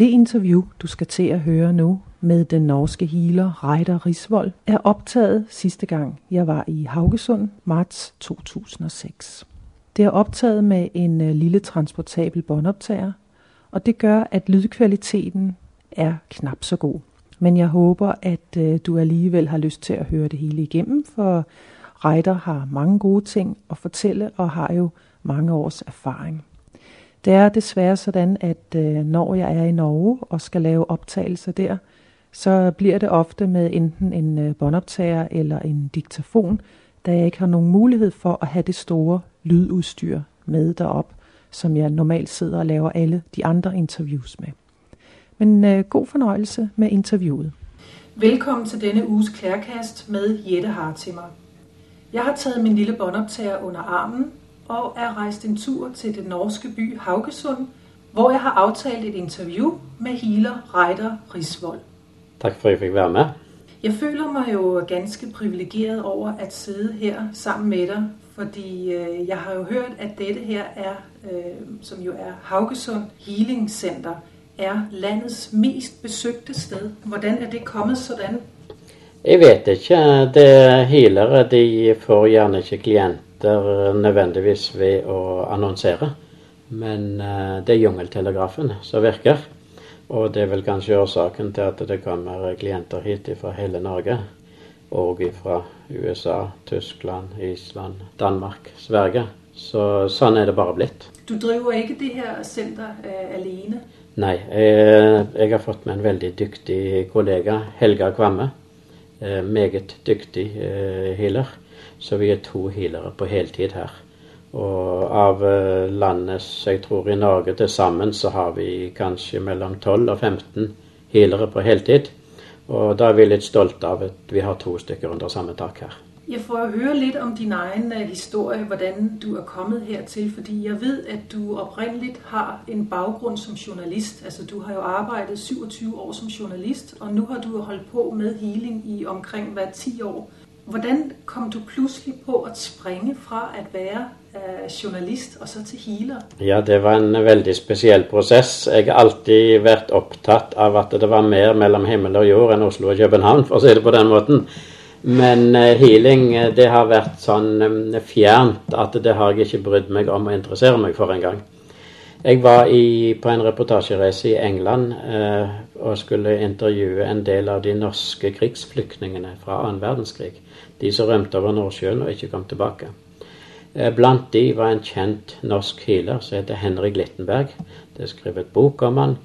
Det interview, du skal til at høre nu med den norske healer Reiter Risvold, er optaget sidste gang, jeg var i Haugesund, marts 2006. Det er optaget med en øh, lille transportabel båndoptager, og det gør, at lydkvaliteten er knap så god. Men jeg håber, at øh, du alligevel har lyst til at høre det hele igennem, for Reiter har mange gode ting at fortælle og har jo mange års erfaring. Det er desværre sådan, at øh, når jeg er i Norge og skal lave optagelser der, så blir det ofte med enten en øh, båndoptager eller en diktafon, da jeg ikke har noen mulighet for å ha det store lydudstyr med derop, som jeg normalt sidder og laver alle de andre interviews med. Men øh, god fornøjelse med interviewet. Velkommen til denne uges klærkast med Jette Hartimer. Jeg har taget min lille båndoptager under armen og er rejst en tur til den norske by Haugesund, hvor jeg har aftalt et interview med healer Reiter Risvold. Tak for at jeg fik være med. Jeg føler mig jo ganske privilegeret over at sidde her sammen med dig, fordi øh, jeg har jo hørt, at dette her er, øh, som jo er Haugesund Healing Center, er landets mest besøgte sted. Hvordan er det kommet sådan? Jeg vet ikke. Det healere de får gjerne ikke klienter nødvendigvis ved å annonsere. Men eh, det er jungeltelegrafen som virker. Og det er vel kanskje årsaken til at det kommer klienter hit fra hele Norge. Og fra USA, Tyskland, Island, Danmark, Sverige. Så sånn er det bare blitt. Du driver ikke det her senteret eh, alene? Nei. Jeg, jeg har fått med en veldig dyktig kollega, Helga Kvamme. Eh, meget dyktig eh, healer. Så vi er to healere på heltid her. Og av landet, landets, jeg tror i Norge til sammen, så har vi kanskje mellom 12 og 15 healere på heltid. Og da er vi litt stolte av at vi har to stykker under samme tak her. Jeg får høre litt om din egen historie, hvordan du er kommet hertil. Fordi jeg vet at du opprinnelig har en bakgrunn som journalist. Altså Du har jo arbeidet 27 år som journalist, og nå har du holdt på med healing i omkring hver 10 år. Hvordan kom du plutselig på å springe fra å være eh, journalist og så til healer? Ja, det var en veldig spesiell prosess. Jeg har alltid vært opptatt av at det var mer mellom himmel og jord enn Oslo og København, for å si det på den måten. Men uh, healing eh, det har vært sånn fjernt at det har jeg ikke brydd meg om å interessere meg for engang. Jeg var i, på en reportasjereise i England eh, og skulle intervjue en del av de norske krigsflyktningene fra annen verdenskrig. De som rømte over Nordsjøen og ikke kom tilbake. Eh, blant de var en kjent norsk healer som heter Henrik Littenberg. Det er skrevet bok om han.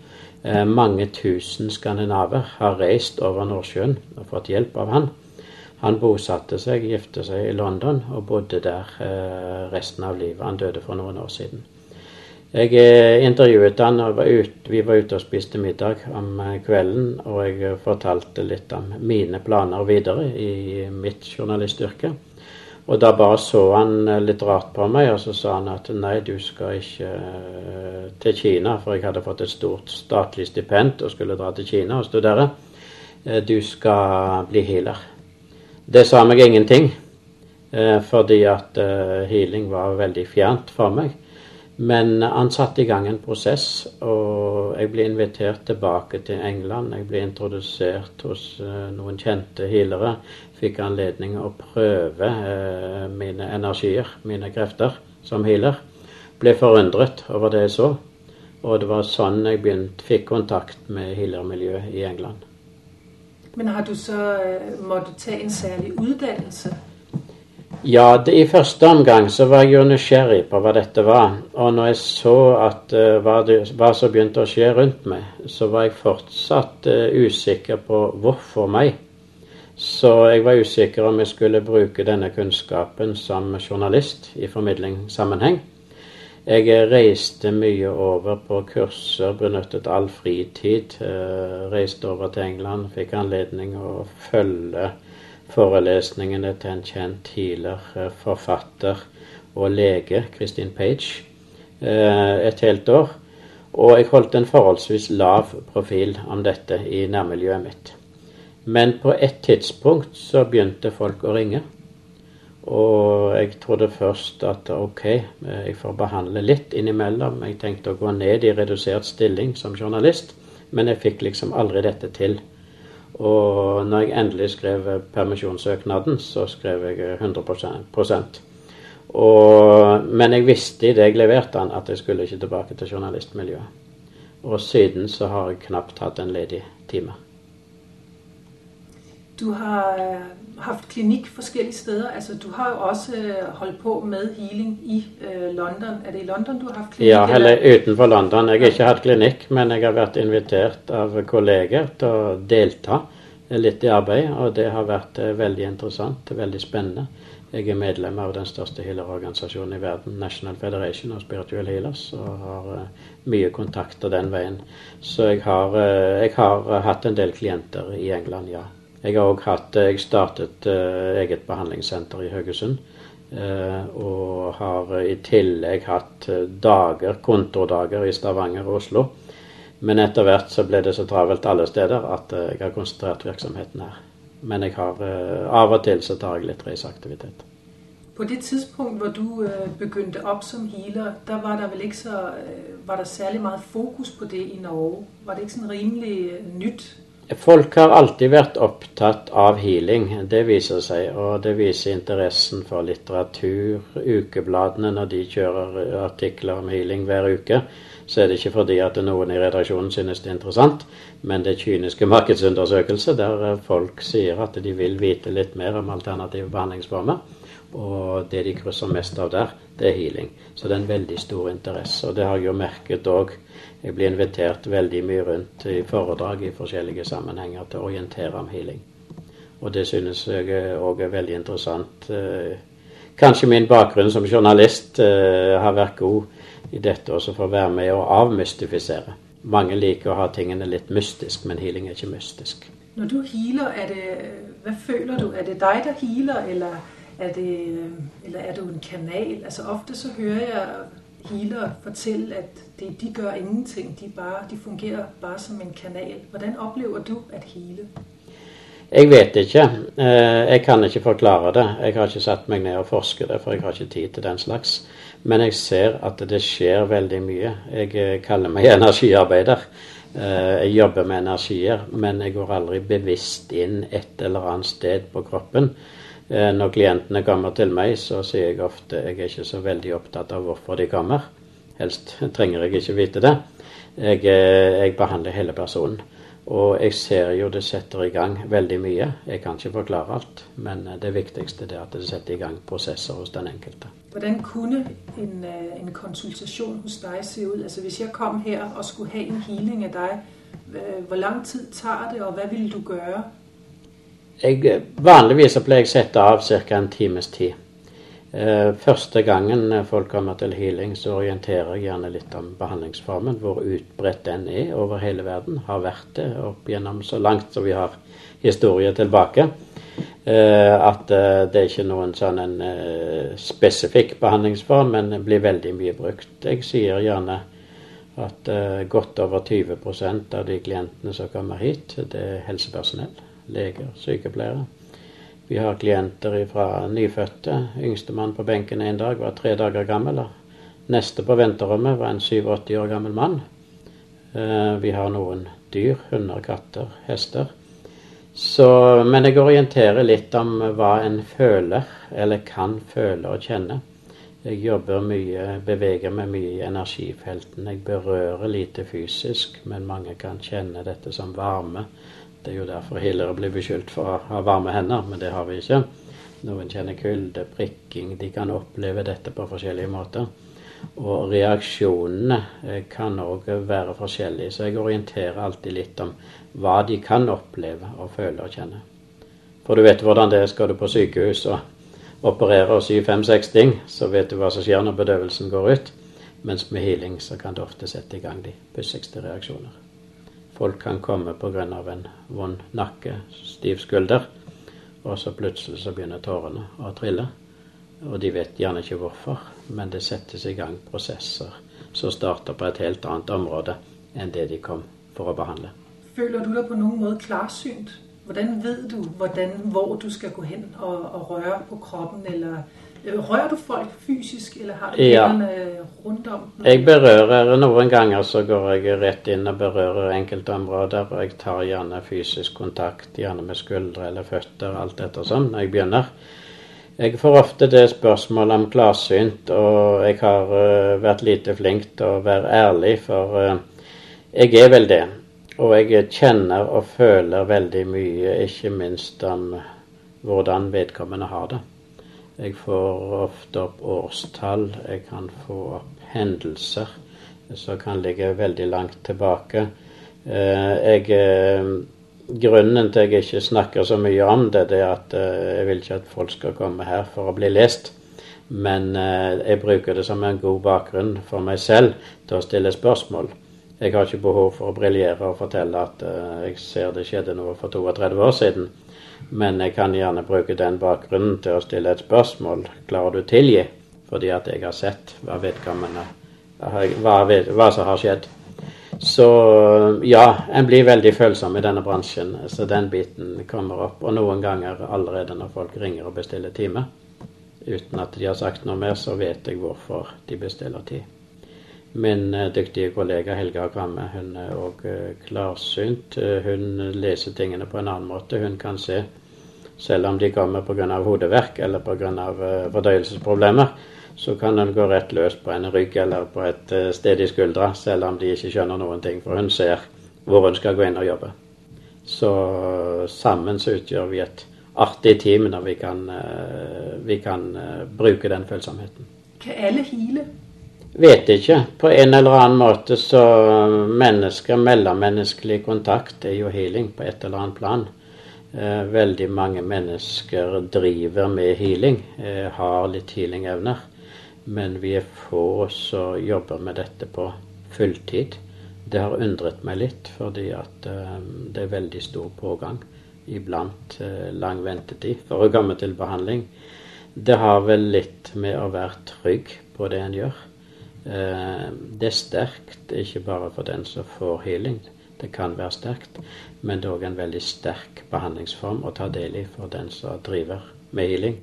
Mange tusen skandinaver har reist over Nordsjøen og fått hjelp av han. Han bosatte seg, gifte seg i London og bodde der eh, resten av livet. Han døde for noen år siden. Jeg eh, intervjuet han, og var ut, vi var ute og spiste middag om eh, kvelden. Og jeg fortalte litt om mine planer videre i mitt journalistyrke. Og da bare så han litt rart på meg, og så sa han at nei, du skal ikke til Kina, for jeg hadde fått et stort statlig stipend og skulle dra til Kina og studere. Du skal bli healer. Det sa meg ingenting, eh, fordi at eh, healing var veldig fjernt for meg. Men han satte i gang en prosess, og jeg ble invitert tilbake til England. Jeg ble introdusert hos eh, noen kjente healere. Fikk anledning å prøve eh, mine energier, mine krefter, som healer. Ble forundret over det jeg så. Og det var sånn jeg begynte, fikk kontakt med healermiljøet i England. Men har du så øh, måttet ta en særlig utdannelse? Ja, det, i første omgang så var jeg jo nysgjerrig på hva dette var. Og når jeg så at uh, hva, det, hva, som begynte å skje rundt meg, så var jeg fortsatt uh, usikker på hvorfor meg. Så jeg var usikker om jeg skulle bruke denne kunnskapen som journalist i formidlingssammenheng. Jeg reiste mye over på kurser, benyttet all fritid. Eh, reiste over til England, fikk anledning å følge forelesningene til en kjent healer, eh, forfatter og lege, Christine Page, eh, et helt år. Og jeg holdt en forholdsvis lav profil om dette i nærmiljøet mitt. Men på et tidspunkt så begynte folk å ringe. Og jeg trodde først at ok, jeg får behandle litt innimellom. Jeg tenkte å gå ned i redusert stilling som journalist. Men jeg fikk liksom aldri dette til. Og når jeg endelig skrev permisjonssøknaden, så skrev jeg 100% og, Men jeg visste i det jeg leverte den, at jeg skulle ikke tilbake til journalistmiljøet. Og siden så har jeg knapt hatt en ledig time. Du har øh, haft klinikk forskellige steder. Altså, du har jo også øh, holdt på med healing i uh, London. Er det i London du har hatt klinikk? Ja, eller, eller utenfor London. Jeg har ikke hatt klinikk, men jeg har vært invitert av kolleger til å delta litt i arbeid. Og det har vært uh, veldig interessant, veldig spennende. Jeg er medlem av den største healerorganisasjonen i verden, National Federation of Spiritual Healers, og har uh, mye kontakter den veien. Så jeg har, jeg har hatt en del klienter i England, ja. Jeg har også hatt Jeg startet uh, eget behandlingssenter i Haugesund. Uh, og har i tillegg hatt dager, kontordager i Stavanger og Oslo. Men etter hvert så ble det så travelt alle steder at jeg har konsentrert virksomheten her. Men jeg har av og til så tar jeg litt reiseaktivitet. På det tidspunkt hvor du begynte opp som healer, da var det vel ikke så Var det særlig mye fokus på det i Norge? Var det ikke sånn rimelig nytt Folk har alltid vært opptatt av healing, det viser seg. Og det viser interessen for litteratur. Ukebladene, når de kjører artikler om healing hver uke, så er det ikke fordi at noen i redaksjonen synes det er interessant, men det er kyniske markedsundersøkelser der folk sier at de vil vite litt mer om alternative behandlingsformer. Og det de krysser mest av der, det er healing. Så det er en veldig stor interesse. Og det har jeg jo merket òg. Jeg blir invitert veldig mye rundt i foredrag i forskjellige sammenhenger til å orientere om healing. Og det synes jeg òg er veldig interessant. Eh, kanskje min bakgrunn som journalist eh, har vært god i dette også for å være med og avmystifisere. Mange liker å ha tingene litt mystisk, men healing er ikke mystisk. Når du healer, er det, hva føler du? Er det deg som healer, eller er det, eller er du en kanal? Altså Ofte så hører jeg healere fortælle, at det, de gør ingenting. De, bare, de fungerer bare som en kanal. Hvordan opplever du at hele? Jeg vet ikke. Eh, jeg kan ikke forklare det. Jeg har ikke satt meg ned og forsket det, for jeg har ikke tid til den slags. Men jeg ser at det skjer veldig mye. Jeg eh, kaller meg energiarbeider. Eh, jeg jobber med energier, men jeg går aldri bevisst inn et eller annet sted på kroppen. Eh, når klientene kommer til meg, så sier jeg ofte jeg er ikke så veldig opptatt av hvorfor de kommer. Helst trenger jeg ikke vite det. Jeg, eh, jeg behandler hele personen. Og jeg ser jo det setter i gang veldig mye. Jeg kan ikke forklare alt, men eh, det viktigste er at det setter i gang prosesser hos den enkelte. Hvordan kunne en, en konsultasjon hos deg se ut? Altså Hvis jeg kom her og skulle ha en healing av deg, hvor lang tid tar det, og hva ville du gjøre? Jeg, vanligvis pleier jeg sette av ca. en times tid. Eh, første gangen folk kommer til healing, så orienterer jeg gjerne litt om behandlingsformen. Hvor utbredt den er over hele verden. Har vært det opp gjennom så langt som vi har historie tilbake. Eh, at eh, det er ikke noen sånn en spesifikk behandlingsform, men blir veldig mye brukt. Jeg sier gjerne at godt over 20% av de klientene som kommer hit, det er helsepersonell leger, sykepleiere. Vi har klienter fra nyfødte. Yngstemann på benken en dag var tre dager gammel. Neste på venterommet var en 87 år gammel mann. Eh, vi har noen dyr. Hunder, katter, hester. Så, men jeg orienterer litt om hva en føler, eller kan føle og kjenne. Jeg jobber mye, beveger meg mye i energifelten. Jeg berører lite fysisk, men mange kan kjenne dette som varme. Det er jo derfor healere blir beskyldt for å ha varme hender, men det har vi ikke. Noen kjenner kulde, prikking. De kan oppleve dette på forskjellige måter. Og reaksjonene eh, kan òg være forskjellige, så jeg orienterer alltid litt om hva de kan oppleve og føle og kjenne. For du vet hvordan det er. Skal du på sykehus og operere og sy fem-seks ting, så vet du hva som skjer når bedøvelsen går ut. Mens med healing så kan det ofte sette i gang de pussigste reaksjoner. Folk kan komme pga. en vond nakke, stiv skulder, og så plutselig så begynner tårene å trille. Og de vet gjerne ikke hvorfor, men det settes i gang prosesser som starter på et helt annet område enn det de kom for å behandle. Føler du deg på noen måte klarsynt? Hvordan vet du hvordan, hvor du skal gå hen og, og røre på kroppen? Eller rører du folk fysisk, eller har du Ja. hendene rundt om? Jeg berører Noen ganger så går jeg rett inn og berører enkeltområder. Og jeg tar gjerne fysisk kontakt, gjerne med skuldre eller føtter, alt etter sånn, når jeg begynner. Jeg får ofte det spørsmålet om klarsynt, og jeg har uh, vært lite flink til å være ærlig, for uh, jeg er vel det. Og jeg kjenner og føler veldig mye, ikke minst om hvordan vedkommende har det. Jeg får ofte opp årstall, jeg kan få opp hendelser som kan ligge veldig langt tilbake. Eh, Jeg, eh, grunnen til at jeg ikke snakker så mye om det, det er at eh, jeg vil ikke at folk skal komme her for å bli lest. Men jeg bruker det som en god bakgrunn for meg selv til å stille spørsmål. Jeg har ikke behov for å briljere og fortelle at jeg ser det skjedde noe for 32 år siden. Men jeg kan gjerne bruke den bakgrunnen til å stille et spørsmål. Klarer du tilgi? Fordi at jeg har sett hva vedkommende hva, hva som har skjedd. Så ja, en blir veldig følsom i denne bransjen. Så den biten kommer opp. Og noen ganger allerede når folk ringer og bestiller time, uten at de har sagt noe mer, så vet jeg hvorfor de bestiller tid. Min eh, dyktige kollega Helga Kvamme hun er òg klarsynt. Eh, Hun leser tingene på en annen måte. Hun kan se, selv om de kommer pga. hodeverk eller pga. Fordøyelsesproblemer, så kan hun gå rett løs på en rygg eller på et eh, sted i skuldra, selv om de ikke skjønner noen ting. For hun ser hvor hun skal gå inn og jobbe. Så sammen så utgjør vi et artig team når vi kan, eh, vi kan eh, bruke den følsomheten. Kan alle hile? Vet ikke. På en eller annen måte så mennesker, mellommenneskelig kontakt er jo healing på et eller annet plan. Eh, veldig mange mennesker driver med healing, eh, har litt healingevner. Men vi er få som jobber med dette på fulltid. Det har undret meg litt, fordi at eh, det er veldig stor pågang. Iblant eh, lang ventetid for å komme til behandling. Det har vel litt med å være trygg på det en gjør. Eh, det er sterkt, ikke bare for den som får healing. Det kan være sterkt, men det er òg en veldig sterk behandlingsform å ta del i for den som driver med healing.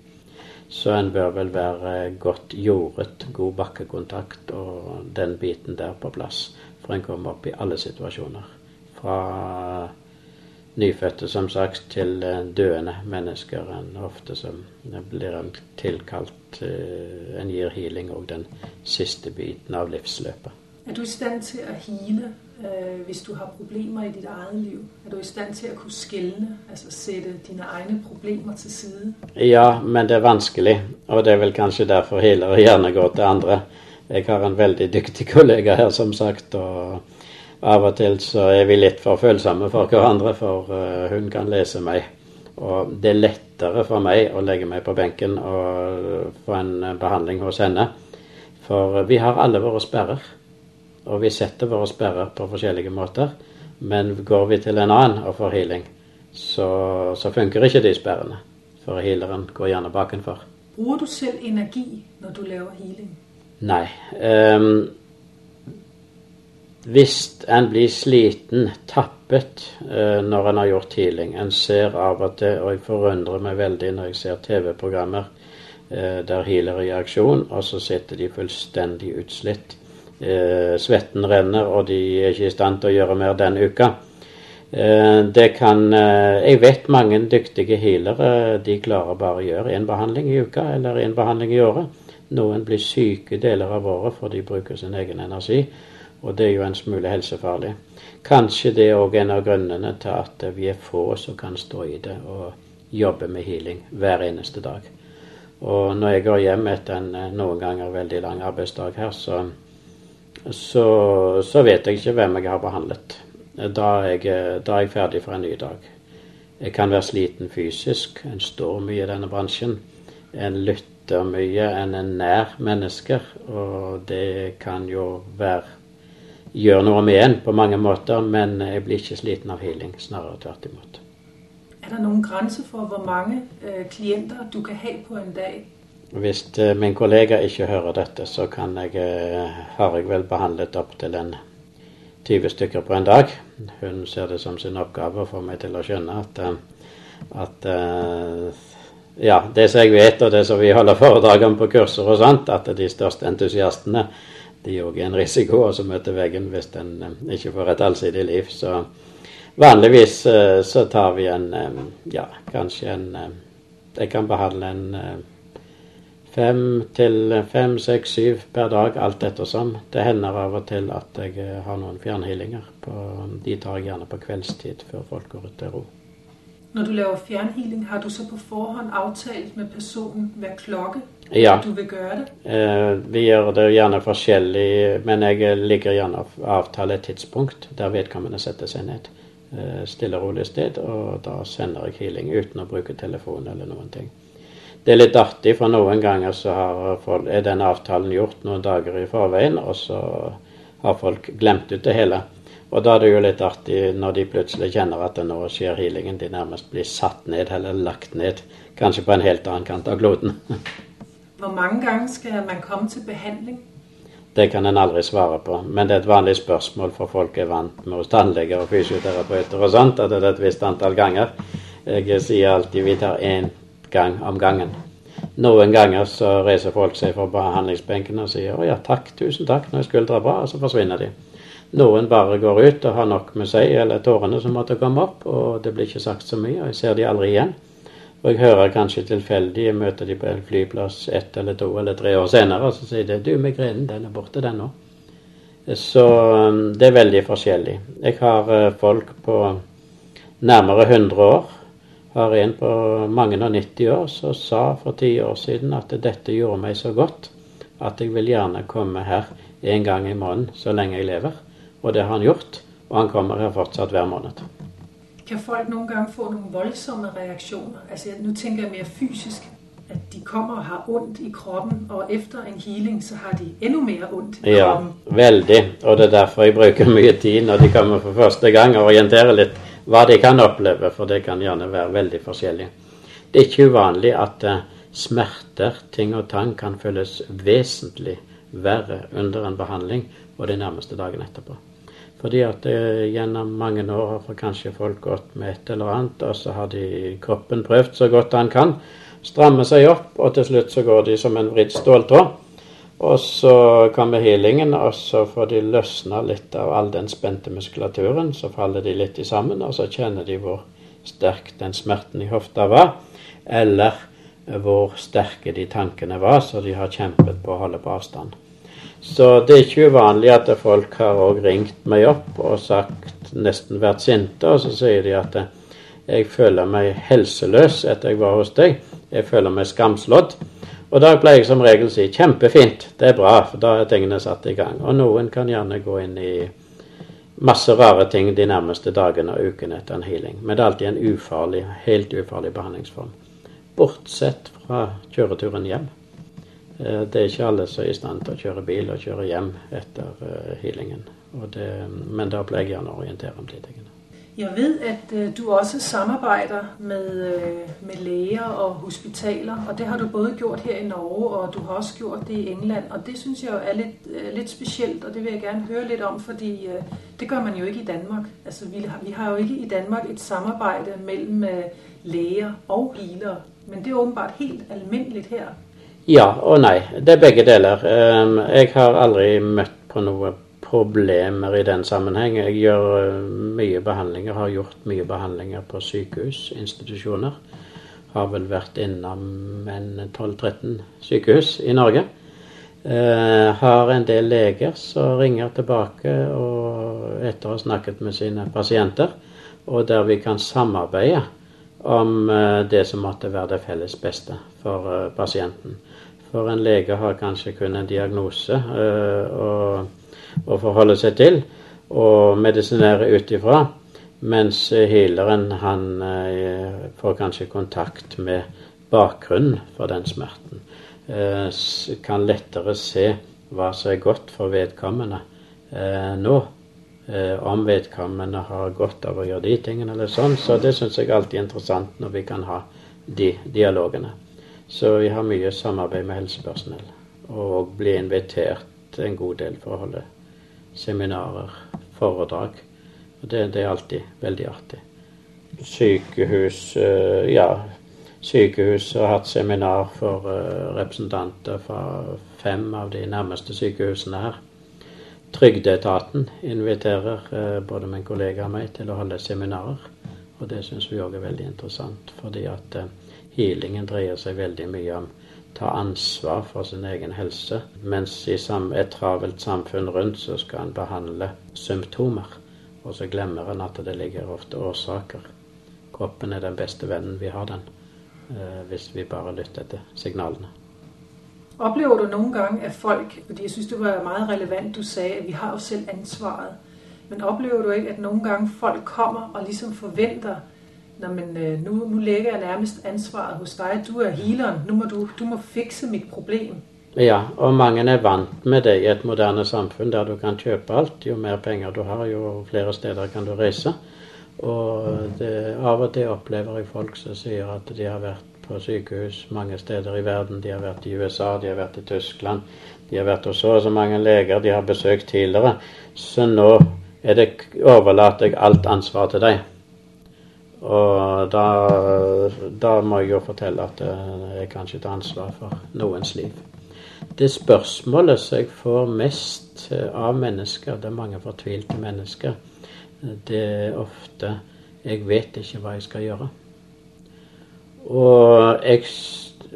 Så en bør vel være godt jordet, god bakkekontakt og den biten der på plass. For en kommer opp i alle situasjoner. Fra nyfødte, som sagt, til eh, døende mennesker. En ofte som blir en tilkalt eh, En gir healing og den siste biten av livsløpet. Er du i stand til å heale øh, hvis du har problemer i ditt eget liv? Er du i stand til å kunne skjelne, altså sette dine egne problemer til side? Ja, men det er vanskelig, og det er vel kanskje derfor healere gjerne går til andre. Jeg har en veldig dyktig kollega her, som sagt, og av og til så er vi litt for følsomme for hverandre, for eh, hun kan lese meg. Og det er lettere for meg å legge meg på benken og få en eh, behandling hos henne. For vi har alle våre sperrer, og vi setter våre sperrer på forskjellige måter. Men går vi til en annen og får healing, så, så funker ikke de sperrene. For healeren går gjerne bakenfor. Bruker du selv energi når du laver healing? Nei. ehm, hvis en blir sliten, tappet, eh, når en har gjort healing En ser av og til, og jeg forundrer meg veldig når jeg ser TV-programmer eh, der healere er i aksjon, og så sitter de fullstendig utslitt. Eh, svetten renner, og de er ikke i stand til å gjøre mer denne uka. Det kan Jeg vet mange dyktige healere de klarer bare å gjøre én behandling i uka eller én behandling i året. Noen blir syke deler av året for de bruker sin egen energi, og det er jo en smule helsefarlig. Kanskje det er òg en av grunnene til at vi er få som kan stå i det og jobbe med healing hver eneste dag. Og når jeg går hjem etter en eh, noen ganger veldig lang arbeidsdag her, så, så, så vet jeg ikke hvem jeg har behandlet. Da er, jeg, da er jeg ferdig for en ny dag. Jeg kan være sliten fysisk. En står mye i denne bransjen. En lytter mye. En er nær mennesker. Og det kan jo være gjøre noe med en på mange måter, men jeg blir ikke sliten av healing. Snarere tvert imot. Er det noen grenser for hvor mange øh, klienter du kan ha på en dag? Hvis eh, min kollega ikke hører dette, så kan jeg, eh, har jeg vel behandlet opptil en 20 stykker på en dag. Hun ser det som sin oppgave å få meg til å skjønne at, at ja, det som jeg vet, og det som vi holder foredrag om på kurser og sånt, at de største entusiastene de òg er en risiko å møte veggen hvis en ikke får et allsidig liv. Så vanligvis så tar vi en ja, kanskje en Jeg kan behandle en fem til fem, seks, syv per dag, alt ettersom. Det hender av og til at jeg eh, har noen fjernhealinger. De tar jeg gjerne på kveldstid før folk går ut til ro. Når du laver fjernhealing, har du så på forhånd avtalt med personen hver klokke ja. du vil gjøre det? Eh, vi gjør det gjerne forskjellig, men jeg liker gjerne å avtale et tidspunkt der vedkommende setter seg ned. Eh, stille og rolig sted, og da sender jeg healing uten å bruke telefon eller noen ting. Det er litt artig, for noen ganger så folk, er den avtalen gjort noen dager i forveien, og så har folk glemt ut det hele. Og da er det jo litt artig når de plutselig kjenner at nå skjer healingen. De nærmest blir satt ned eller lagt ned, kanskje på en helt annen kant av kloden. Hvor mange ganger skal man komme til behandling? Det kan en aldri svare på, men det er et vanlig spørsmål, for folk er vant med hos tannleger og fysioterapeuter og sånt, at det er et visst antall ganger. Jeg sier alltid vi tar én gang om gangen. Noen ganger så reiser folk seg fra behandlingsbenken og sier 'Å ja, takk, tusen takk, nå er skuldra bra', og så forsvinner de. Noen bare går ut og har nok med seg, eller tårene som måtte komme opp, og det blir ikke sagt så mye, og jeg ser de aldri igjen. Og jeg hører kanskje tilfeldig, jeg møter de på en flyplass ett eller to eller tre år senere, og så sier de 'Du, migrenen, den er borte, den nå'. Så um, det er veldig forskjellig. Jeg har uh, folk på nærmere 100 år har en på mange og 90 år som sa for ti år siden at dette gjorde meg så godt at jeg vil gjerne komme her en gang i måneden så lenge jeg lever. Og det har han gjort, og han kommer her fortsatt hver måned. Kan folk noen gang få noen voldsomme reaksjoner? Altså, Nå tenker jeg mer fysisk. At de kommer og har vondt i kroppen, og etter en healing så har de enda mer vondt i kroppen. Ja, veldig. Og det er derfor jeg bruker mye tid når de kommer for første gang, og orienterer litt hva de kan oppleve, for det kan gjerne være veldig forskjellig. Det er ikke uvanlig at uh, smerter, ting og tang kan føles vesentlig verre under en behandling og de nærmeste dagene etterpå. Fordi at det gjennom mange år har kanskje folk gått med et eller annet, og så har de kroppen prøvd så godt han kan, Strammer seg opp, og til slutt så går de som en vridd ståltråd. Og så kommer healingen, og så får de løsna litt av all den spente muskulaturen. Så faller de litt i sammen, og så kjenner de hvor sterk den smerten i hofta var. Eller hvor sterke de tankene var, så de har kjempet på å holde på avstand. Så det er ikke uvanlig at folk har også ringt meg opp og sagt, nesten vært sinte, og så sier de at jeg føler meg helseløs etter jeg var hos deg. Jeg føler meg skamslått. Og da pleier jeg som regel å si kjempefint, det er bra, for da er tingene satt i gang. Og noen kan gjerne gå inn i masse rare ting de nærmeste dagene og ukene etter en healing. Men det er alltid en ufarlig, helt ufarlig behandlingsform. Bortsett fra kjøreturen hjem. Eh, det er ikke alle som er i stand til å kjøre bil og kjøre hjem etter eh, healingen. Det, men da pleier jeg gjerne å orientere om de tingene. Jeg vet at uh, du også samarbeider med, med, leger og hospitaler. og Det har du både gjort her i Norge og du har også gjort det i England. og Det syns jeg er litt, litt, spesielt, og det vil jeg gjerne høre litt om. fordi det gjør man jo ikke i Danmark. Altså, vi, har, vi har jo ikke i Danmark et samarbeid mellom leger og healere. Men det er åpenbart helt alminnelig her. Ja og nei. Det er begge deler. Um, jeg har aldri møtt på noe problemer i den sammenheng. Jeg gjør eh, mye behandlinger, har gjort mye behandlinger på sykehus, institusjoner. Har vel vært innom en 12-13 sykehus i Norge. Eh, har en del leger som ringer tilbake og etter å ha snakket med sine pasienter, og der vi kan samarbeide om eh, det som måtte være det felles beste for pasienten. For en lege har kanskje kun en diagnose. Eh, å forholde seg til og medisinere ut ifra. Mens healeren han eh, får kanskje kontakt med bakgrunnen for den smerten. Eh, kan lettere se hva som er godt for vedkommende nå. Om vedkommende har godt av å gjøre de tingene eller sånn. Så det syns jeg alltid er interessant når vi kan ha de dialogene. Så vi har mye samarbeid med helsepersonell. Og blir invitert en god del for å holde seminarer foredrag. Og det, det er alltid veldig artig. Sykehus eh, Ja, sykehuset har hatt seminar for eh, representanter fra fem av de nærmeste sykehusene her. Trygdeetaten inviterer eh, både min kollega og meg til å holde seminarer. Og det syns vi òg er veldig interessant, fordi at healingen dreier seg veldig mye om ta ansvar for sin egen helse. Mens i et travelt samfunn rundt så skal en behandle symptomer. Og så glemmer en at det ligger ofte årsaker. Kroppen er den beste vennen vi har den, eh, hvis vi bare lytter til signalene. Opplever du noen gang at folk fordi Jeg synes det var meget relevant du sa at vi har jo selv ansvaret. Men opplever du ikke at noen gang folk kommer og liksom forventer men øh, nu, nu lægger jeg nærmest ansvaret hos deg. Du er healeren. Nu må du, du må fikse mitt problem. Ja, og mange er vant med det i et moderne samfunn der du kan kjøpe alt. Jo mer penger du har, jo flere steder kan du reise. Og det, av og til opplever jeg folk som sier at de har vært på sykehus mange steder i verden. De har vært i USA, de har vært i Tyskland, de har vært hos så og så mange leger de har besøkt tidligere. Så nå det, overlater jeg alt ansvar til deg. Og da, da, må jeg jo fortelle at jeg kanskje et ansvar for noens liv. Det spørsmålet som jeg får mest av mennesker, det er mange fortvilte mennesker, det er ofte 'Jeg vet ikke hva jeg skal gjøre'. Og jeg,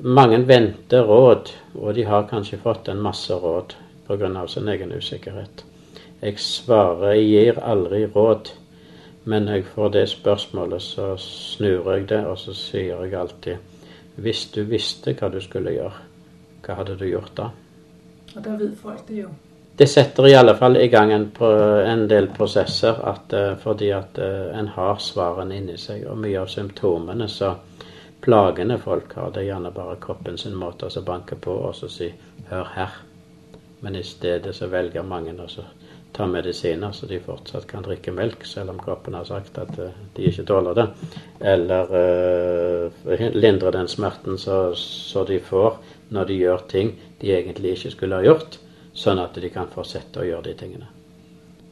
mange venter råd, og de har kanskje fått en masse råd pga. sin egen usikkerhet. Jeg svarer, jeg gir aldri råd. Men når jeg får det spørsmålet, så snur jeg det, og så sier jeg alltid Hvis du visste hva du skulle gjøre, hva hadde du gjort da? Og da vet folk det jo. Det setter i alle fall i gang en, en del prosesser at, uh, fordi at uh, en har svarene inni seg. Og mye av symptomene, så plagene folk har, det er gjerne bare kroppen sin måte å banke på og så si 'hør her'. Men i stedet så velger mange å ta medisiner så de fortsatt kan drikke melk, selv om kroppen har sagt at uh, de ikke tåler det. Eller uh, lindre den smerten så, så, de får når de gjør ting de egentlig ikke skulle ha gjort, sånn at de kan fortsette å gjøre de tingene.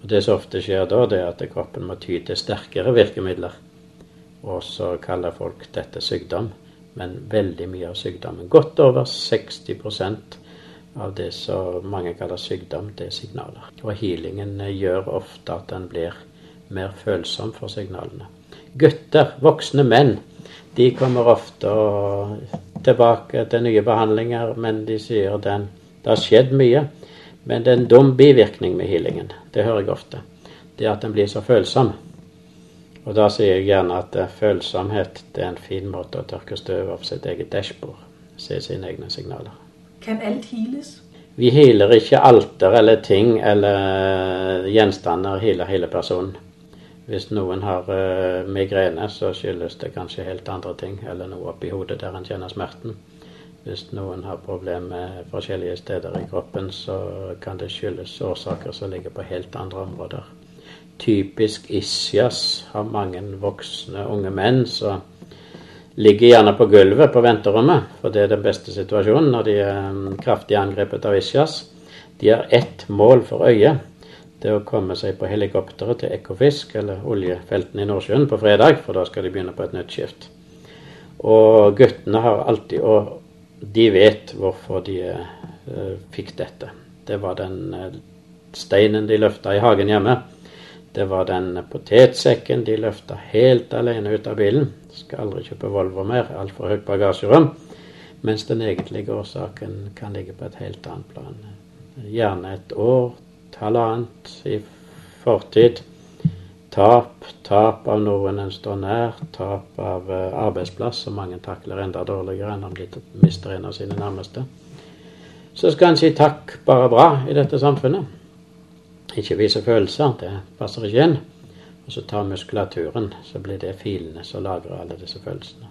Og Det som ofte skjer da, det er at kroppen må ty til sterkere virkemidler. Og så kaller folk dette sykdom. Men veldig mye av sykdommen, godt over 60 av det som mange kaller sykdom, det er signaler. Og healingen gjør ofte at en blir mer følsom for signalene. Gutter, voksne menn, de kommer ofte tilbake til nye behandlinger, men de sier den, det har skjedd mye. Men det er en dum bivirkning med healingen. Det hører jeg ofte. Det at en blir så følsom. Og da sier jeg gjerne at følsomhet det er en fin måte å tørke støv av sitt eget dashbord. Se sine egne signaler. Kan alt heales? Vi healer ikke alter eller ting eller gjenstander, healer hele personen. Hvis noen har uh, migrene, så skyldes det kanskje helt andre ting, eller noe oppi hodet der en kjenner smerten. Hvis noen har problemer forskjellige steder i kroppen, så kan det skyldes årsaker som ligger på helt andre områder. Typisk ischias har mange voksne unge menn, så ligger gjerne på gulvet på venterommet, for det er den beste situasjonen når de er um, kraftig angrepet av ischias. De har ett mål for øyet. Det er å komme seg på helikopteret til Ekofisk eller oljefeltene i Nordsjøen på fredag, for da skal de begynne på et nytt skift. Og guttene har alltid Og de vet hvorfor de uh, fikk dette. Det var den uh, steinen de løfta i hagen hjemme. Det var den potetsekken de løfta helt alene ut av bilen. Skal aldri kjøpe Volvo mer, altfor høyt bagasjerom. Mens den egentlige årsaken kan ligge på et helt annet plan. Gjerne et år, halvannet i fortid. Tap, tap av noen en står nær, tap av uh, arbeidsplass, som mange takler enda dårligere enn om de mister en av sine nærmeste. Så skal en si takk bare bra i dette samfunnet. Ikke vise følelser, det passer ikke inn. Og så tar muskulaturen, så blir det filene som lagrer alle disse følelsene.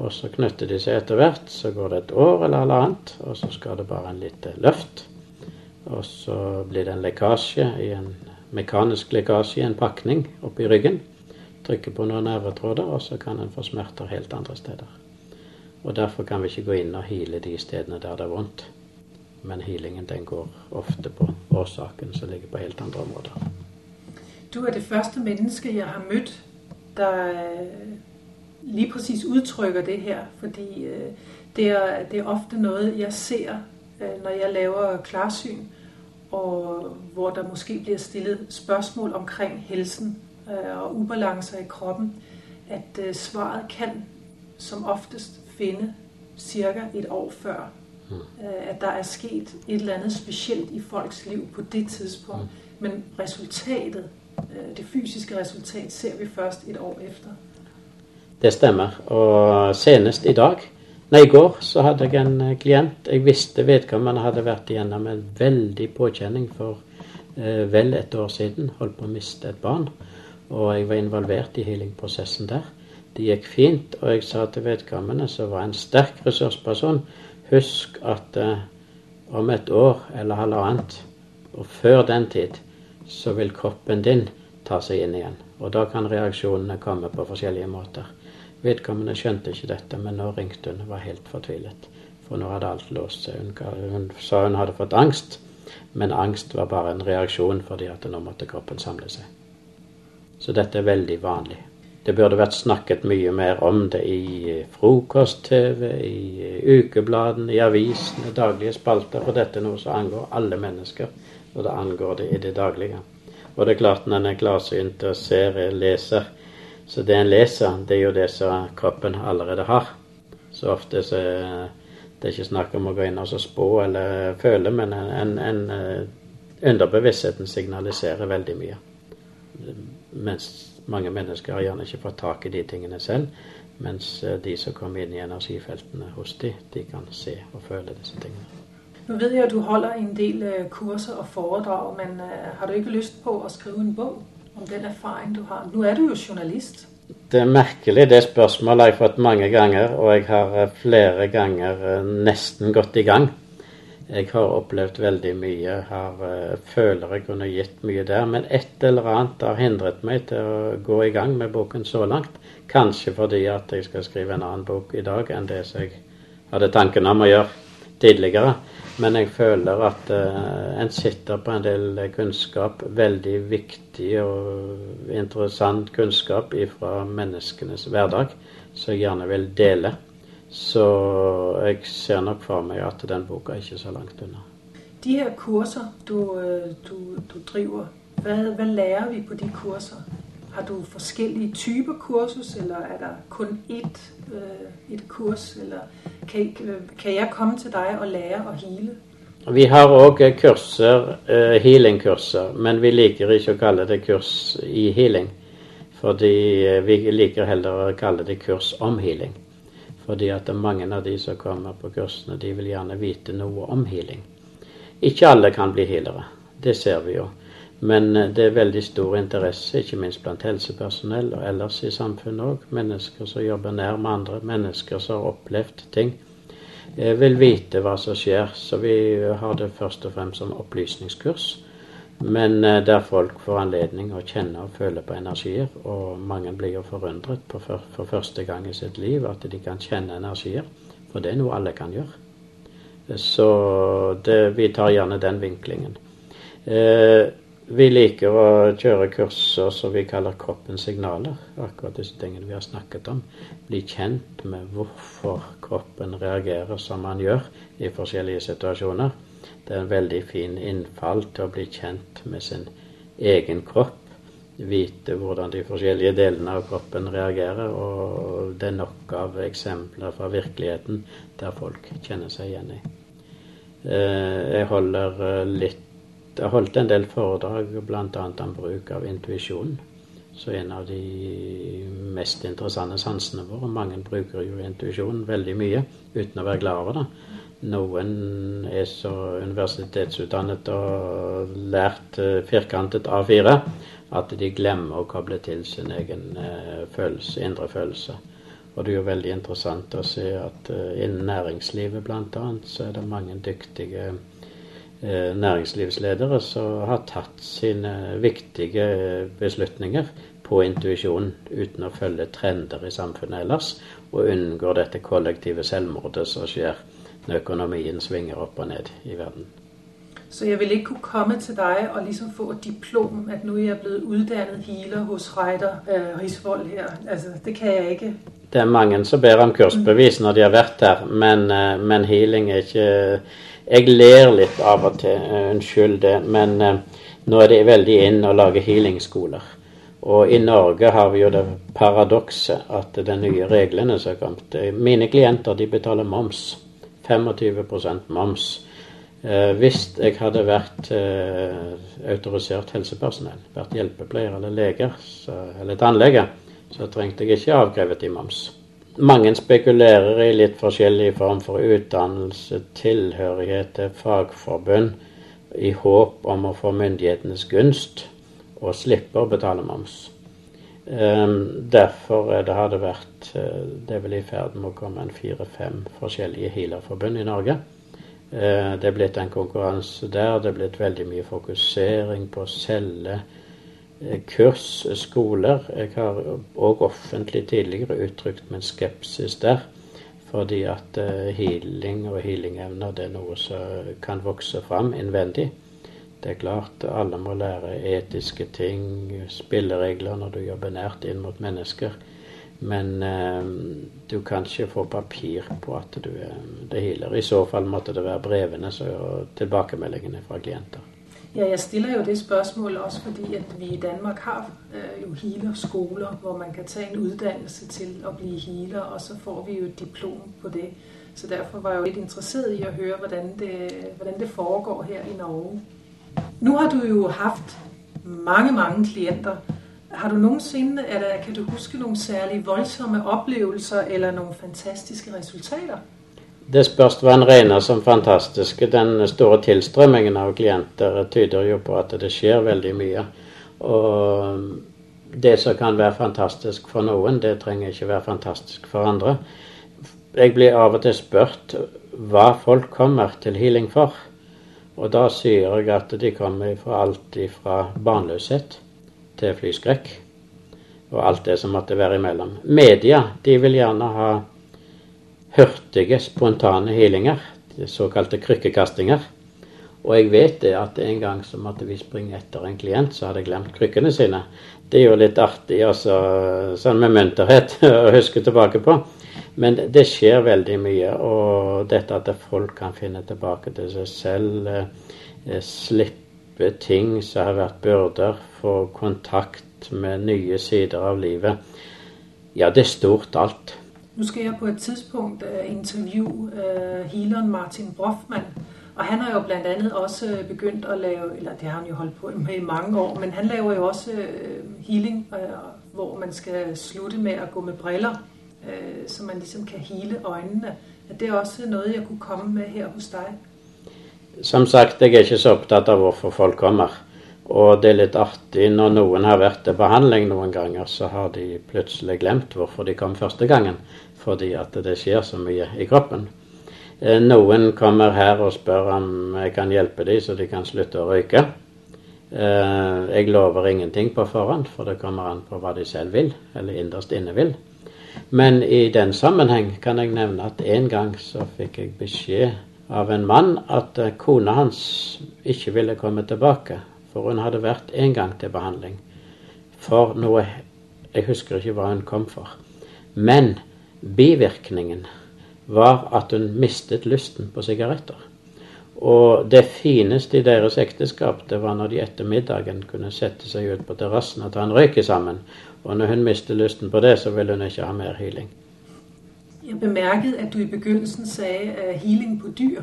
Og så knytter de seg etter hvert. Så går det et år eller halvannet, og så skal det bare en lite løft. Og så blir det en lekkasje, i en mekanisk lekkasje i en pakning oppi ryggen. Trykker på noen nervetråder, og så kan en få smerter helt andre steder. Og Derfor kan vi ikke gå inn og hile de stedene der det er vondt. Men healingen den går ofte på årsaken som ligger på helt andre områder. Du er det første menneske, jeg har møtt der øh, lige præcis uttrykker det her, fordi øh, det, er, det er ofte noe jeg ser, øh, når jeg laver klarsyn, og hvor der måske blir stillet spørsmål omkring helsen og ubalancer i kroppen, at svaret kan som oftest finne ca. et år før. At der er sket et eller andet specielt i folks liv på det tidspunkt. Mm. Men resultatet, det fysiske resultat, ser vi først et år efter. Det stemmer. Og senest i dag, nei, i går, så hadde jeg en eh, klient. Jeg visste vedkommende hadde vært igjennom en veldig påkjenning for eh, vel et år siden. Holdt på å miste et barn. Og jeg var involvert i healingprosessen der. Det gikk fint, og jeg sa til vedkommende, som var en sterk ressursperson, husk at eh, om et år eller halvannet, og før den tid, så vil kroppen din ta seg inn igjen. Og da kan reaksjonene komme på forskjellige måter. Vedkommende skjønte ikke dette, men nå ringte hun og var helt fortvilet. For nå hadde alt låst seg. Hun, hun sa hun hadde fått angst, men angst var bare en reaksjon fordi at nå måtte kroppen samle seg. Så dette er veldig vanlig. Det burde vært snakket mye mer om det i frokost-TV, i ukebladene, i avisene, daglige spalter. For dette er noe som angår alle mennesker, og det angår det i det daglige. Og det er klart, når en er klarsynt og ser, leser, så det en leser, det er jo det som kroppen allerede har. Så ofte så det er ikke snakk om å gå inn og spå eller føle, men en, en, eh, underbevisstheten signaliserer veldig mye. Mens mange mennesker har gjerne ikke fått tak i de tingene selv. Mens eh, de som kommer inn i energifeltene hos de, de kan se og føle disse tingene. Nå vet jeg at du holder en del eh, kurser og foredrag, men har du ikke lyst på å skrive en bok? om den erfaring du har. Nå er du jo journalist. Det er merkelig, det spørsmålet har jeg fått mange ganger, og jeg har eh, flere ganger eh, nesten gått i gang. Jeg har opplevd veldig mye, har, eh, føler jeg kunne gitt mye der. Men et eller annet har hindret meg til å gå i gang med boken så langt. Kanskje fordi at jeg skal skrive en annen bok i dag enn det som jeg hadde tanken om å gjøre tidligere. Men jeg føler at uh, en sitter på en del kunnskap, veldig viktig og interessant kunnskap fra menneskenes hverdag, som jeg gjerne vil dele. Så jeg ser nok for meg at den boka er ikke så langt unna. De her kurser du, øh, du, du driver, hva, hva lærer vi på de kurser? Har du forskjellige typer kursus, eller er det kun ett øh, et kurs? Eller kan, kan, jeg komme til deg og lære å heale? Vi har òg kurser, uh, healing-kurser, men vi liker ikke å kalle det kurs i healing. Fordi vi liker heller å kalle det kurs om healing. Fordi at mange av de som kommer på kursene, de vil gjerne vite noe om healing. Ikke alle kan bli healere, det ser vi jo. Men eh, det er veldig stor interesse, ikke minst blant helsepersonell og ellers i samfunnet òg. Mennesker som jobber nær med andre, mennesker som har opplevd ting. Jeg vil vite hva som skjer, så vi har det først og fremst som opplysningskurs. Men eh, der folk får anledning å kjenne og føle på energier. Og mange blir jo forundret på for, for første gang i sitt liv at de kan kjenne energier. For det er noe alle kan gjøre. Så det, vi tar gjerne den vinklingen. Eh, vi liker å kjøre kurser som vi kaller kroppens signaler. Akkurat disse tingene vi har snakket om. Bli kjent med hvorfor kroppen reagerer som man gjør i forskjellige situasjoner. Det er en veldig fin innfall til å bli kjent med sin egen kropp. Vite hvordan de forskjellige delene av kroppen reagerer. Og det er nok av eksempler fra virkeligheten der folk kjenner seg igjen i. Eh, jeg holder eh, litt jeg har holdt en del foredrag bl.a. om bruk av intuisjon. Så en av de mest interessante sansene våre. Mange bruker jo intuisjon veldig mye uten å være glad over det. Noen er så universitetsutdannet og lært uh, firkantet A4 at de glemmer å koble til sin egen uh, følelse, indre følelse. Og det er jo veldig interessant å se at uh, innen næringslivet bl.a. så er det mange dyktige Eh, næringslivsledere som har tatt sine viktige beslutninger på intuisjon uten å følge trender i samfunnet ellers, og unngår dette kollektive selvmordet som skjer når økonomien svinger opp og ned i verden. Så jeg vil ikke kunne komme til deg og liksom få et diplom, at nå er jeg blevet uddannet healer hos Reiter øh, Risvold her. Altså, det kan jeg ikke. Det er mange som ber om kursbevis når de har vært her, men, øh, men healing er ikke Jeg ler litt av og til, unnskyld det, men nå er det veldig inn å lage healingskoler. Og i Norge har vi jo det paradokset at de nye reglene som har kommet Mine klienter de betaler moms. 25% moms. Eh, hvis jeg hadde vært eh, autorisert helsepersonell, vært hjelpepleier eller leger så, eller tannlege, så trengte jeg ikke avkrevet i moms. Mange spekulerer i litt forskjellig form for utdannelse, tilhørighet til fagforbund, i håp om å få myndighetenes gunst og slippe å betale moms. Um, derfor har det vært uh, Det er vel i ferd med å komme en fire-fem forskjellige healerforbund i Norge. Uh, det er blitt en konkurranse der. Det er blitt veldig mye fokusering på å selge uh, kurs, skoler. Jeg har òg offentlig tidligere uttrykt min skepsis der. Fordi at healing og healingevner det er noe som kan vokse fram innvendig. Det er klart alle må lære etiske ting, spilleregler når du jobber nært inn mot mennesker. Men eh, du kan ikke få papir på at du er det healer. I så fall måtte det være brevene og tilbakemeldingene fra klienter. Ja, jeg stiller jo det spørsmålet også fordi at vi i Danmark har eh, jo healerskoler hvor man kan ta en utdannelse til å bli healer, og så får vi jo et diplom på det. Så derfor var jeg jo litt interessert i å høre hvordan det, hvordan det foregår her i Norge. Nå har du jo haft mange, mange klienter. Har du nogensinde, eller kan du huske noen særlig voldsomme opplevelser eller noen fantastiske resultater? Det spørs hva en regner som fantastiske. Den store tilstrømmingen av klienter tyder jo på at det skjer veldig mye. Og det som kan være fantastisk for noen, det trenger ikke være fantastisk for andre. Jeg blir av og til spurt hva folk kommer til healing for. Og da sier jeg at de kommer fra alt fra barnløshet til flyskrekk. Og alt det som måtte være imellom. Media de vil gjerne ha hurtige, spontane healinger. Såkalte krykkekastinger. Og jeg vet det at en gang så måtte vi springe etter en klient som hadde glemt krykkene sine. Det er jo litt artig altså, sånn med munterhet å huske tilbake på. Men det skjer veldig mye. Og dette at folk kan finne tilbake til seg selv, eh, slippe ting som har vært byrder, få kontakt med nye sider av livet. Ja, det er stort alt. Nå skal jeg på et tidspunkt uh, intervjue healeren Martin Broffmann. Og han har jo blant annet også begynt å lave Eller det har han jo holdt på med i mange år, men han laver jo også healing hvor man skal slutte med å gå med briller. Øh, så man liksom kan hele øynene. Det er også noe jeg kunne komme med her hos deg. Som sagt, jeg er ikke så opptatt av hvorfor folk kommer. Og det er litt artig når noen har vært til behandling noen ganger, så har de plutselig glemt hvorfor de kom første gangen. Fordi at det skjer så mye i kroppen. Eh, noen kommer her og spør om jeg kan hjelpe dem så de kan slutte å røyke. Eh, jeg lover ingenting på forhånd, for det kommer an på hva de selv vil, eller innerst inne vil. Men i den sammenheng kan jeg nevne at en gang så fikk jeg beskjed av en mann at eh, kona hans ikke ville komme tilbake. For hun hadde vært en gang til behandling for noe Jeg husker ikke hva hun kom for. Men bivirkningen var at hun mistet lysten på sigaretter. Og det fineste i deres ekteskap det var når de etter middagen kunne sette seg ut på terrassen og ta en røyk sammen. Og når hun mister lysten på det, så vil hun ikke ha mer healing. Jeg bemerket at du i begynnelsen sa uh, healing på dyr.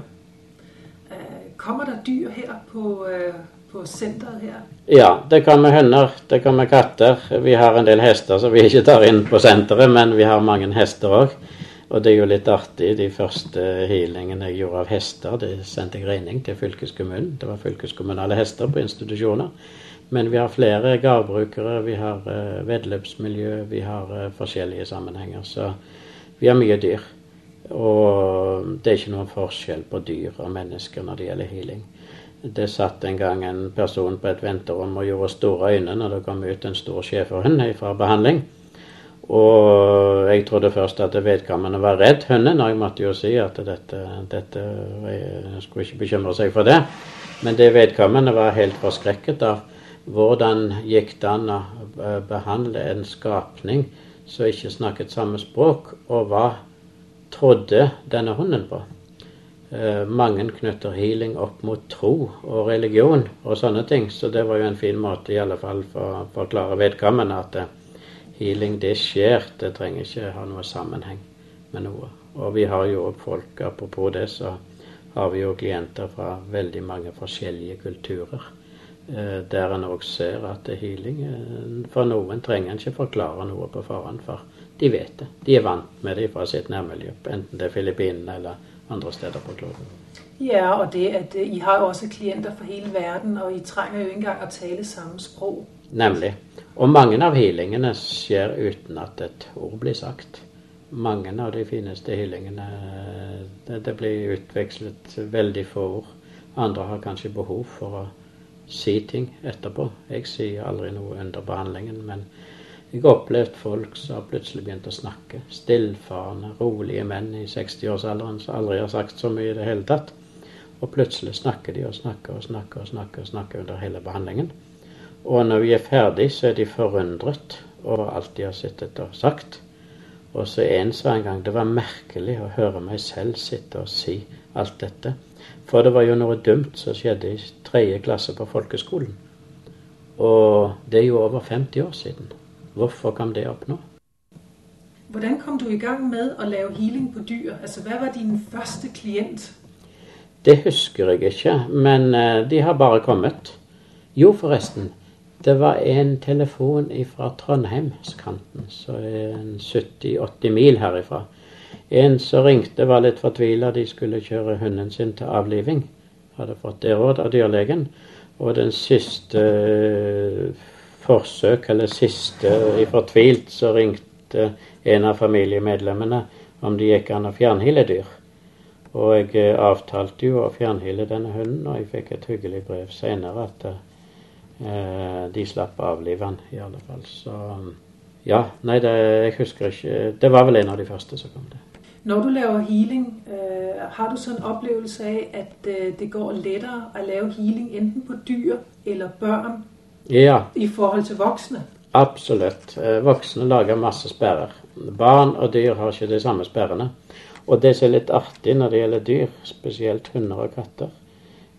Uh, kommer det dyr her på, uh, på senteret her? Ja, det kommer hunder, det kommer katter. Vi har en del hester som vi ikke tar inn på senteret, men vi har mange hester òg. Og det er jo litt artig. De første healingene jeg gjorde av hester, det sendte jeg regning til fylkeskommunen. Det var fylkeskommunale hester på institusjoner. Men vi har flere gardbrukere, vi har uh, vedløpsmiljø, vi har uh, forskjellige sammenhenger. Så vi har mye dyr. Og det er ikke noen forskjell på dyr og mennesker når det gjelder healing. Det satt en gang en person på et venterom og gjorde store øyne når det kom ut en stor schæferhund fra behandling. Og jeg trodde først at vedkommende var redd hunden, og jeg måtte jo si at dette, dette jeg skulle ikke bekymre seg for det. Men det vedkommende var helt forskrekket av hvordan gikk det an å eh, behandle en skapning som ikke snakket samme språk, og hva trodde denne hunden på? Eh, mange knytter healing opp mot tro og religion og sånne ting, så det var jo en fin måte i alle fall for å forklare vedkommende at eh, healing, det skjer, det trenger ikke ha noe sammenheng med noe. Og vi har jo folk, apropos det, så har vi jo klienter fra veldig mange forskjellige kulturer. Eh, der en òg ser at healing eh, For noen trenger en ikke forklare noe på forhånd, for de vet det. De er vant med det fra sitt nærmiljø, enten det er Filippinene eller andre steder på kloden. Ja, og det at eh, I har jo også klienter fra hele verden, og I trenger jo ikke engang å tale samme språk. Nemlig. Og mange av healingene skjer uten at et ord blir sagt mange av de fineste healingene det, det, blir utvekslet veldig få ord. Andre har kanskje behov for å si ting etterpå. Jeg sier aldri noe under behandlingen, men jeg har opplevd folk som har plutselig begynt å snakke. Stillfarende, rolige menn i 60-årsalderen som aldri har sagt så mye i det hele tatt. Og plutselig snakker de og snakker og snakker og snakker, og snakker under hele behandlingen. Og når vi er ferdig, så er de forundret over alt de har sittet og sagt. Og så en sa en gang det var merkelig å høre meg selv sitte og si alt dette. For det var jo noe dumt som skjedde i tredje klasse på folkeskolen. Og det er jo over 50 år siden. Hvorfor kom det opp nå? Hvordan kom du i gang med å lave healing på dyr? Altså, Hva var din første klient? Det husker jeg ikke, men eh, de har bare kommet. Jo, forresten. Det var en telefon fra Trondheimskanten, så 70-80 mil herifra. En som ringte, var litt fortvila. De skulle kjøre hunden sin til avliving. Hadde fått det råd av dyrlegen. Og den siste eh, forsøk, eller siste i fortvilt, så ringte en av familiemedlemmene om det gikk an å fjernhile dyr. Og jeg eh, avtalte jo å fjernhile denne hunden, og jeg fikk et hyggelig brev seinere at eh, de slapp å avlive han i alle fall. Så ja, nei, det, jeg husker ikke Det var vel en av de første som kom det. Når du laver healing, øh, har du sånn opplevelse av at øh, det går lettere å lave healing enten på dyr eller børn ja. i forhold til voksne? Absolutt. Eh, voksne lager masse sperrer. Barn og dyr har ikke de samme sperrene. Og det som er litt artig når det gjelder dyr, spesielt hunder og katter,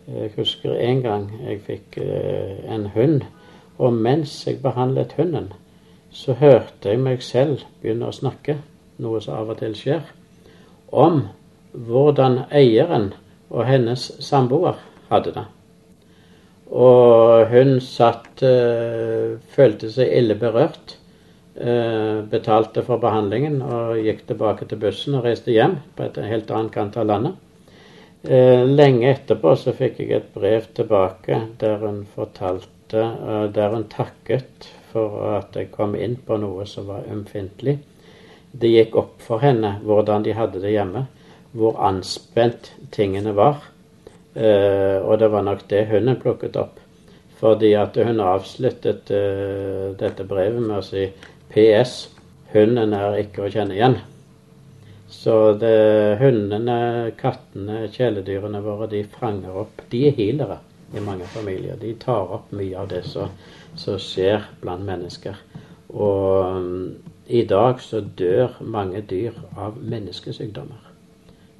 jeg husker en gang jeg fikk eh, en hund, og mens jeg behandlet hunden, så hørte jeg meg selv begynne å snakke, noe som av og til skjer, om hvordan eieren og hennes samboer hadde det. Og hun satt øh, Følte seg ille berørt. Øh, betalte for behandlingen og gikk tilbake til bussen og reiste hjem på et helt annet kant av landet. Eh, lenge etterpå så fikk jeg et brev tilbake der hun fortalte eh, Der hun takket for at jeg kom inn på noe som var ømfintlig. Det gikk opp for henne hvordan de hadde det hjemme, hvor anspent tingene var. Eh, og det var nok det hunden plukket opp. Fordi at hun avsluttet eh, dette brevet med å si PS. Hunden er ikke å kjenne igjen. Så det, hundene, kattene, kjæledyrene våre, de fanger opp De er healere i mange familier. De tar opp mye av det som skjer blant mennesker. Og i dag så dør mange dyr av menneskesykdommer.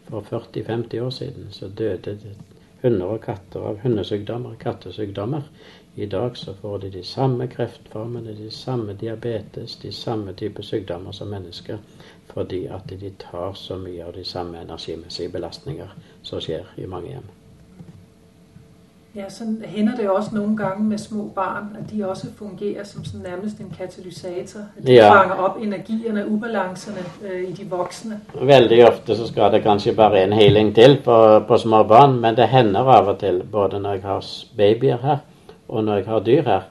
For 40-50 år siden så døde hunder og katter av hundesykdommer, kattesykdommer. I dag så får de de samme kreftformene, de samme diabetes, de samme type sykdommer som mennesker fordi at de tar så mye av de samme energimessige belastninger som skjer i mange hjem. Ja, så hender det jo også noen ganger med små barn at de også fungerer som sådan nærmest en katalysator. At de ja. fanger opp energiene, ubalansene øh, i de voksne. Veldig ofte så skal det kanskje bare en healing til på, på små barn, men det hender av og til, både når jeg har babyer her og når jeg har dyr her,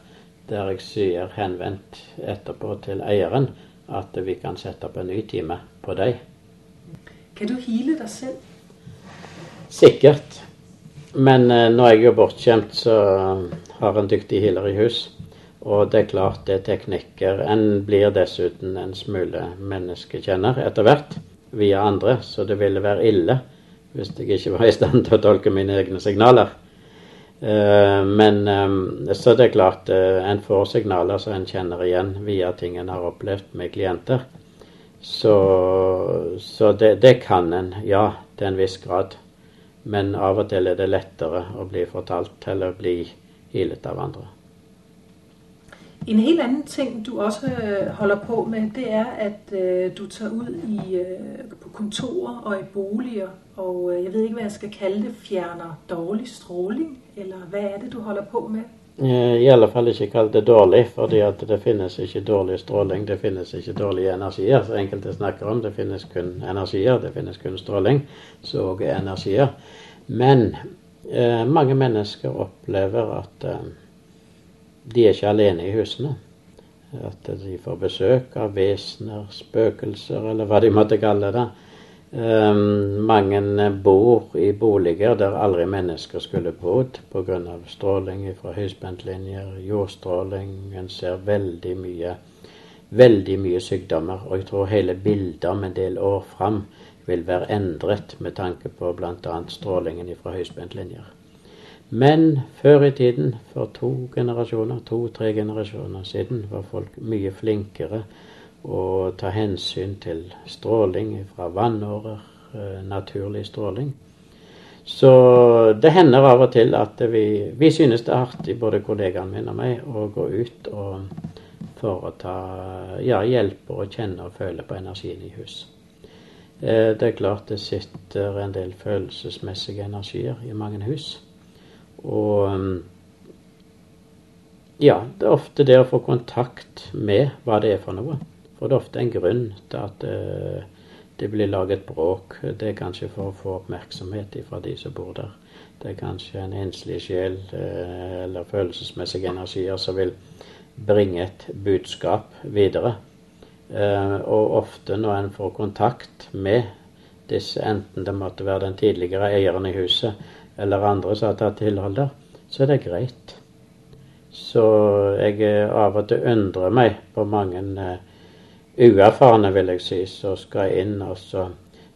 der jeg sier henvendt etterpå til eieren at vi kan sette opp en ny time på deg. Kan du heale deg selv? Sikkert. Men eh, når jeg er bortskjemt, så har en dyktig healer i hus. Og det er klart det er teknikker. En blir dessuten en smule menneskekjenner etter hvert via andre, så det ville være ille hvis jeg ikke var i stand til å tolke mine egne signaler. Eh, men eh, så det er klart en får signaler som en kjenner igjen via ting en har opplevd med klienter. Så, så det, det, kan en, ja, til en viss grad. Men av og til er det lettere å bli fortalt eller bli hilet av andre. En helt annen ting du også øh, holder på med, det er at øh, du tar ut i, øh, på kontorer og i boliger og jeg vet ikke hva jeg skal kalle det, fjerner dårlig stråling? Eller hva er det du holder på med? Eh, I alle fall ikke kall det dårlig, fordi at det finnes ikke dårlig stråling. Det finnes ikke dårlige energier, som enkelte snakker om. Det finnes kun energier, det finnes kun stråling, så òg energier. Men eh, mange mennesker opplever at eh, de er ikke alene i husene. At de får besøk av vesener, spøkelser, eller hva de måtte kalle det. Um, mange bor i boliger der aldri mennesker skulle bodd pga. stråling fra høyspentlinjer, jordstråling. En ser veldig mye, veldig mye sykdommer. Og jeg tror hele bildet om en del år fram vil være endret med tanke på bl.a. strålingen fra høyspentlinjer. Men før i tiden, for to generasjoner, to-tre generasjoner siden, var folk mye flinkere å ta hensyn til stråling fra vannårer, eh, naturlig stråling. Så det hender av og til at vi, vi synes det er artig, både kollegaene mine og meg, å gå ut og foreta ja, hjelpe og kjenne og føle på energien i hus. Eh, det er klart det sitter en del følelsesmessige energier i mange hus. Og um, ja, det er ofte det å få kontakt med hva det er for noe. For det er ofte en grunn til at uh, det blir laget bråk. Det er kanskje for å få oppmerksomhet fra de som bor der. Det er kanskje en enslig sjel uh, eller følelsesmessige energier som vil bringe et budskap videre. Uh, og ofte når en får kontakt med disse, enten det måtte være den tidligere eieren i huset, eller andre som har tatt tilhold der, så er det greit. Så jeg av og til undrer meg på mange uerfarne, vil jeg si, som skal inn og så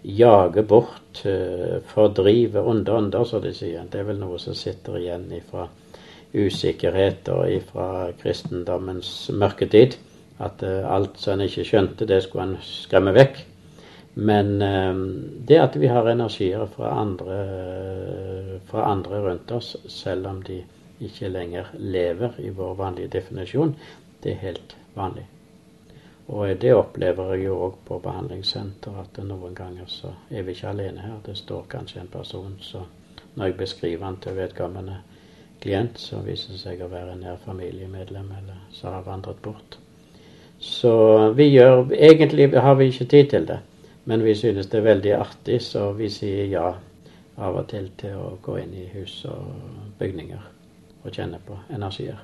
jage bort, uh, fordrive onde ånder, som de sier. Det er vel noe som sitter igjen ifra usikkerhet og ifra kristendommens mørketid. At uh, alt som en ikke skjønte, det skulle en skremme vekk. Men eh, det at vi har energier fra andre, fra andre, rundt oss, selv om de ikke lenger lever i vår vanlige definisjon, det er helt vanlig. Og det opplever jeg jo òg på behandlingssenter, at noen ganger så er vi ikke alene her. Det står kanskje en person så når jeg beskriver han til vedkommende klient, så viser det seg å være en nær familiemedlem, eller så har vandret bort. Så vi gjør Egentlig har vi ikke tid til det. Men vi synes det er veldig artig, så vi sier ja av og til til å gå inn i hus og bygninger og kjenne på energier.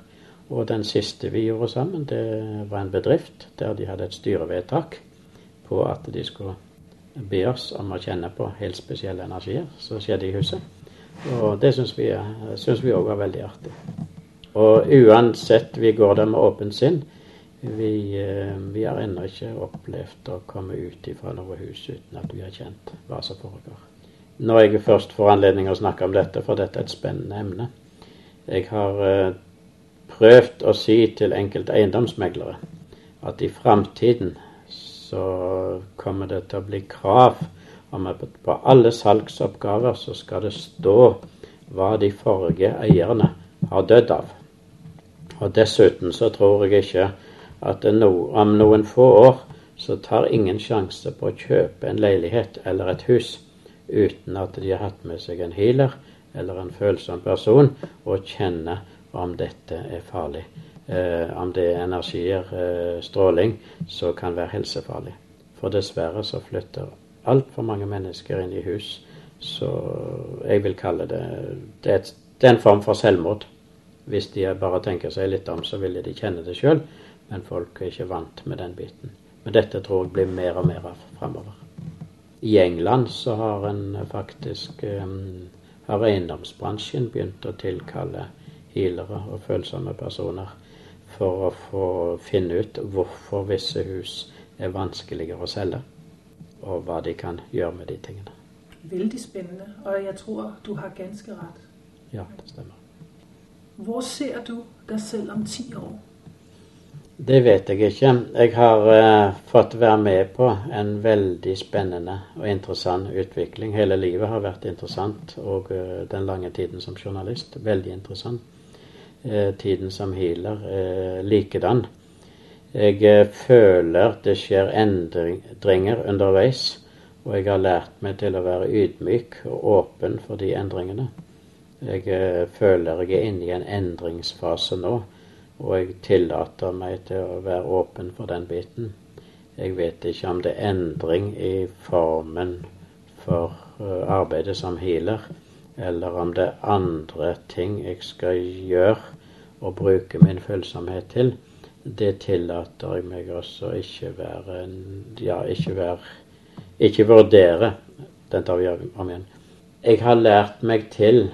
Og den siste vi gjorde sammen, det var en bedrift der de hadde et styrevedtak på at de skulle be oss om å kjenne på helt spesielle energier som skjedde i huset. Og det syns vi òg var veldig artig. Og uansett, vi går der med åpent sinn. Vi, eh, vi har ennå ikke opplevd å komme ut fra noe hus uten at vi har kjent hva som foregår. Når jeg først får anledning å snakke om dette, for dette er et spennende emne Jeg har eh, prøvd å si til enkelte eiendomsmeglere at i framtiden så kommer det til å bli krav om at på alle salgsoppgaver så skal det stå hva de forrige eierne har dødd av. Og dessuten så tror jeg ikke at no, om noen få år så tar ingen sjanse på å kjøpe en leilighet eller et hus uten at de har hatt med seg en healer eller en følsom person og kjenner om dette er farlig. Eh, om det er energier, eh, stråling, som kan være helsefarlig. For dessverre så flytter altfor mange mennesker inn i hus. Så jeg vil kalle det Det er, en form for selvmord. Hvis de bare tenker seg litt om, så ville de kjenne det sjøl men folk er ikke vant med den biten. Men dette tror jeg blir mer og mer av framover. I England så har en faktisk um, har eiendomsbransjen begynt å tilkalle healere og følsomme personer for å få finne ut hvorfor visse hus er vanskeligere å selge, og hva de kan gjøre med de tingene. Veldig spennende, og jeg tror du har ganske rett. Ja, det stemmer. Hvor ser du deg selv om ti år? Det vet jeg ikke. Jeg har uh, fått være med på en veldig spennende og interessant utvikling. Hele livet har vært interessant, og uh, den lange tiden som journalist veldig interessant. Uh, tiden som healer likedan. Jeg føler det skjer endringer underveis, og jeg har lært meg til å være ydmyk og åpen for de endringene. Jeg føler jeg er inne i en endringsfase nå og jeg tillater meg til å være åpen for den biten. Jeg vet ikke om det er endring i formen for arbeidet som healer, eller om det er andre ting jeg skal gjøre og bruke min følsomhet til. Det tillater jeg meg også ikke være Ja, ikke være Ikke vurdere. Den tar vi om igjen. Jeg har lært meg til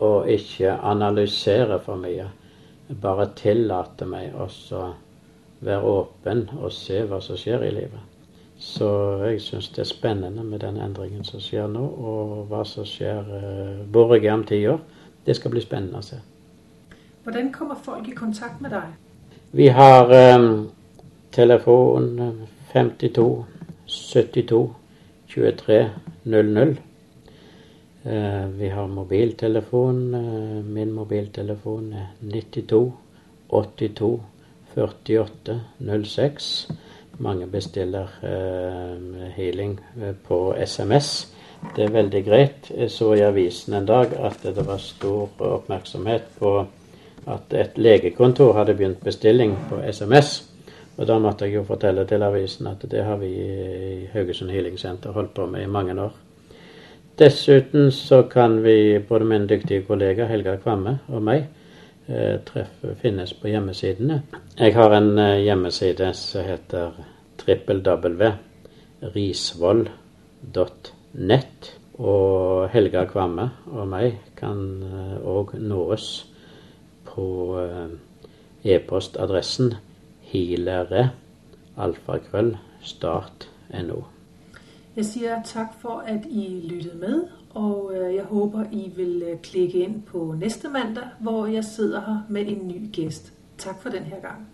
å ikke analysere for mye bare tillate meg også være åpen og se hva som skjer i livet. Så jeg syns det er spennende med den endringen som skjer nå, og hva som skjer jeg er om ti år. Det skal bli spennende å se. Hvordan kommer folk i kontakt med deg? Vi har um, telefon 52 72 23 00. Eh, vi har mobiltelefon. Eh, min mobiltelefon er 92 82 48 06. Mange bestiller eh, healing på SMS. Det er veldig greit. Jeg så i avisen en dag at det var stor oppmerksomhet på at et legekontor hadde begynt bestilling på SMS. Og da måtte jeg jo fortelle til avisen at det har vi i Haugesund Healing Center holdt på med i mange år. Dessuten så kan vi, både min dyktige kollega Helga Kvamme og meg, eh, treffe, finnes på hjemmesidene. Jeg har en eh, hjemmeside som heter www.risvoll.nett. Og Helga Kvamme og meg kan òg eh, nås på e-postadressen hilere alfakrøll Jeg sier takk for at I lyttet med, og øh, jeg håper I vil øh, klikke inn på neste mandag, hvor jeg sidder her med en ny gæst. Takk for denne gang.